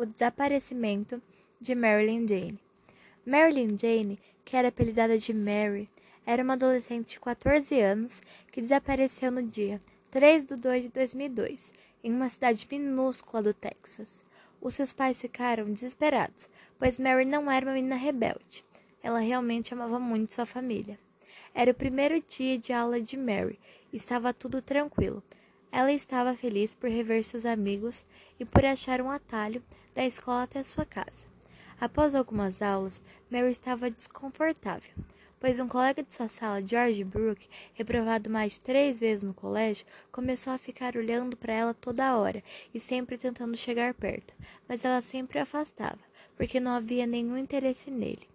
o desaparecimento de Marilyn Jane. Marilyn Jane, que era apelidada de Mary, era uma adolescente de 14 anos que desapareceu no dia 3 de 2 de 2002, em uma cidade minúscula do Texas. Os seus pais ficaram desesperados, pois Mary não era uma menina rebelde. Ela realmente amava muito sua família. Era o primeiro dia de aula de Mary e estava tudo tranquilo. Ela estava feliz por rever seus amigos e por achar um atalho da escola até sua casa. Após algumas aulas, Mary estava desconfortável, pois um colega de sua sala, George Brooke, reprovado mais de três vezes no colégio, começou a ficar olhando para ela toda hora e sempre tentando chegar perto, mas ela sempre afastava, porque não havia nenhum interesse nele.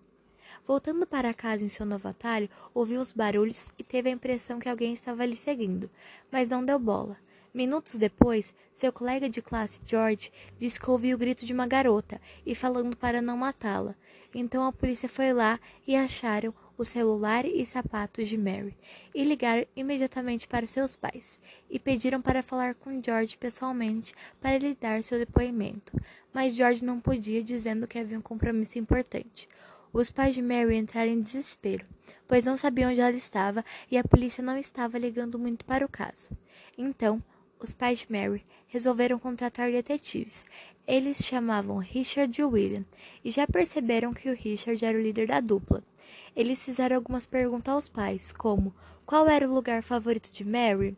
Voltando para casa em seu novo atalho, ouviu os barulhos e teve a impressão que alguém estava lhe seguindo, mas não deu bola. Minutos depois, seu colega de classe, George, disse que ouviu o grito de uma garota e falando para não matá-la. Então a polícia foi lá e acharam o celular e sapatos de Mary e ligaram imediatamente para seus pais e pediram para falar com George pessoalmente para lhe dar seu depoimento. Mas George não podia, dizendo que havia um compromisso importante. Os pais de Mary entraram em desespero, pois não sabiam onde ela estava e a polícia não estava ligando muito para o caso. Então, os pais de Mary resolveram contratar detetives. Eles chamavam Richard e William e já perceberam que o Richard era o líder da dupla. Eles fizeram algumas perguntas aos pais, como qual era o lugar favorito de Mary?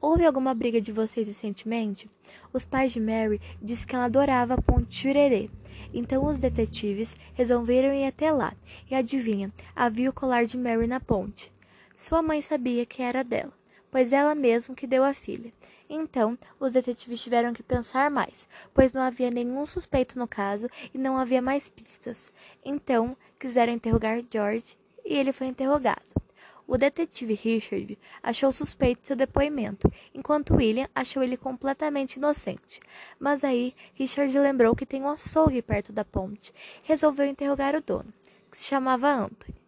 Houve alguma briga de vocês recentemente? Os pais de Mary disseram que ela adorava ponte Churerê então os detetives resolveram ir até lá, e adivinha, havia o colar de Mary na ponte. Sua mãe sabia que era dela, pois ela mesma que deu a filha. Então, os detetives tiveram que pensar mais, pois não havia nenhum suspeito no caso e não havia mais pistas. Então, quiseram interrogar George e ele foi interrogado. O detetive Richard achou suspeito seu depoimento, enquanto William achou ele completamente inocente. Mas aí Richard lembrou que tem um açougue perto da ponte. Resolveu interrogar o dono, que se chamava Anthony.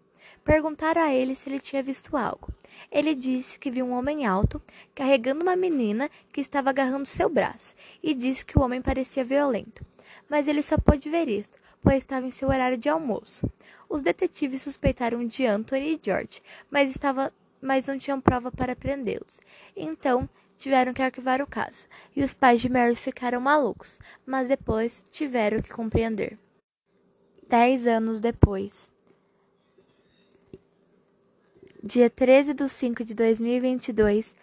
Perguntaram a ele se ele tinha visto algo. Ele disse que viu um homem alto carregando uma menina que estava agarrando seu braço e disse que o homem parecia violento. Mas ele só pôde ver isto, pois estava em seu horário de almoço. Os detetives suspeitaram de Anthony e George, mas, estava, mas não tinham prova para prendê-los. Então, tiveram que arquivar o caso, e os pais de Mary ficaram malucos, mas depois tiveram que compreender. Dez anos depois. Dia 13 de 5 de 2022,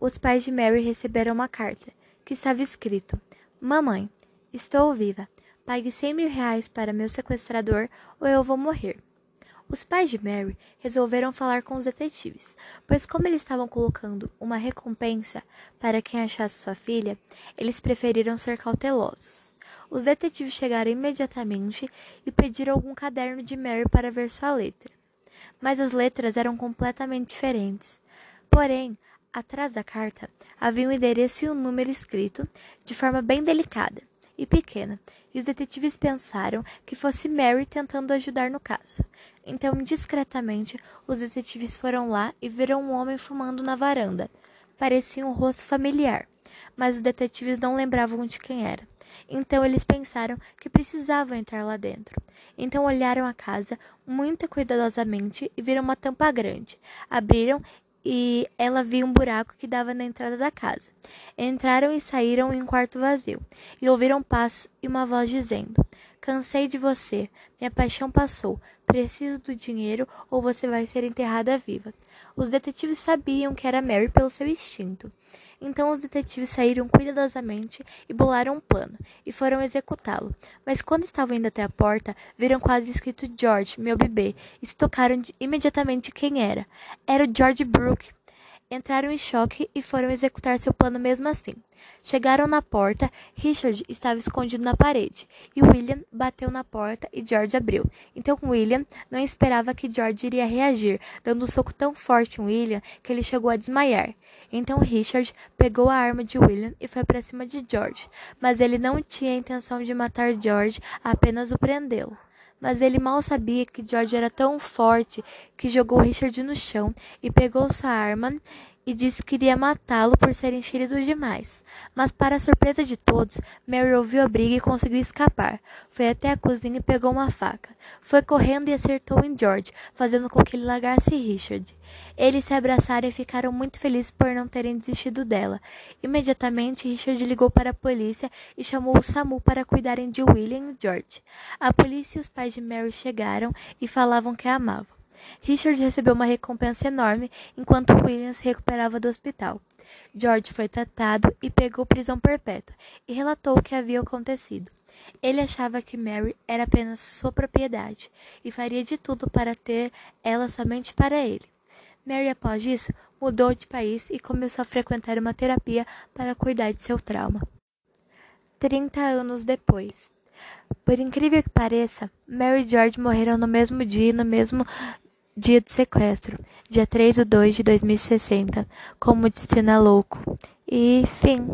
os pais de Mary receberam uma carta, que estava escrito: Mamãe, estou viva. Pague cem mil reais para meu sequestrador ou eu vou morrer. Os pais de Mary resolveram falar com os detetives, pois, como eles estavam colocando uma recompensa para quem achasse sua filha, eles preferiram ser cautelosos. Os detetives chegaram imediatamente e pediram algum caderno de Mary para ver sua letra. Mas as letras eram completamente diferentes. Porém, atrás da carta havia um endereço e um número escrito de forma bem delicada e pequena, e os detetives pensaram que fosse Mary tentando ajudar no caso. Então, discretamente, os detetives foram lá e viram um homem fumando na varanda. Parecia um rosto familiar, mas os detetives não lembravam de quem era. Então eles pensaram que precisavam entrar lá dentro. Então olharam a casa muito cuidadosamente e viram uma tampa grande. Abriram e ela viu um buraco que dava na entrada da casa. Entraram e saíram em um quarto vazio, e ouviram passos e uma voz dizendo: Cansei de você, minha paixão passou, preciso do dinheiro ou você vai ser enterrada viva. Os detetives sabiam que era Mary pelo seu instinto. Então os detetives saíram cuidadosamente e bolaram um plano, e foram executá-lo. Mas quando estavam indo até a porta, viram quase escrito George, meu bebê, e se tocaram imediatamente quem era. Era o George Brooke. Entraram em choque e foram executar seu plano mesmo assim. Chegaram na porta, Richard estava escondido na parede, e William bateu na porta e George abriu. Então William não esperava que George iria reagir, dando um soco tão forte em William que ele chegou a desmaiar. Então Richard pegou a arma de William e foi para cima de George, mas ele não tinha a intenção de matar George, apenas o prendê-lo. Mas ele mal sabia que George era tão forte que jogou Richard no chão e pegou sua arma e disse que iria matá-lo por ser enxerido demais. Mas, para surpresa de todos, Mary ouviu a briga e conseguiu escapar. Foi até a cozinha e pegou uma faca. Foi correndo e acertou em George, fazendo com que ele largasse Richard. Eles se abraçaram e ficaram muito felizes por não terem desistido dela. Imediatamente, Richard ligou para a polícia e chamou o SAMU para cuidarem de William e George. A polícia e os pais de Mary chegaram e falavam que a amavam. Richard recebeu uma recompensa enorme enquanto William se recuperava do hospital. George foi tratado e pegou prisão perpétua e relatou o que havia acontecido. Ele achava que Mary era apenas sua propriedade e faria de tudo para ter ela somente para ele. Mary, após isso, mudou de país e começou a frequentar uma terapia para cuidar de seu trauma. 30 anos depois. Por incrível que pareça, Mary e George morreram no mesmo dia e no mesmo Dia de sequestro, dia 3 de 2 de 2060, como destino louco. E fim.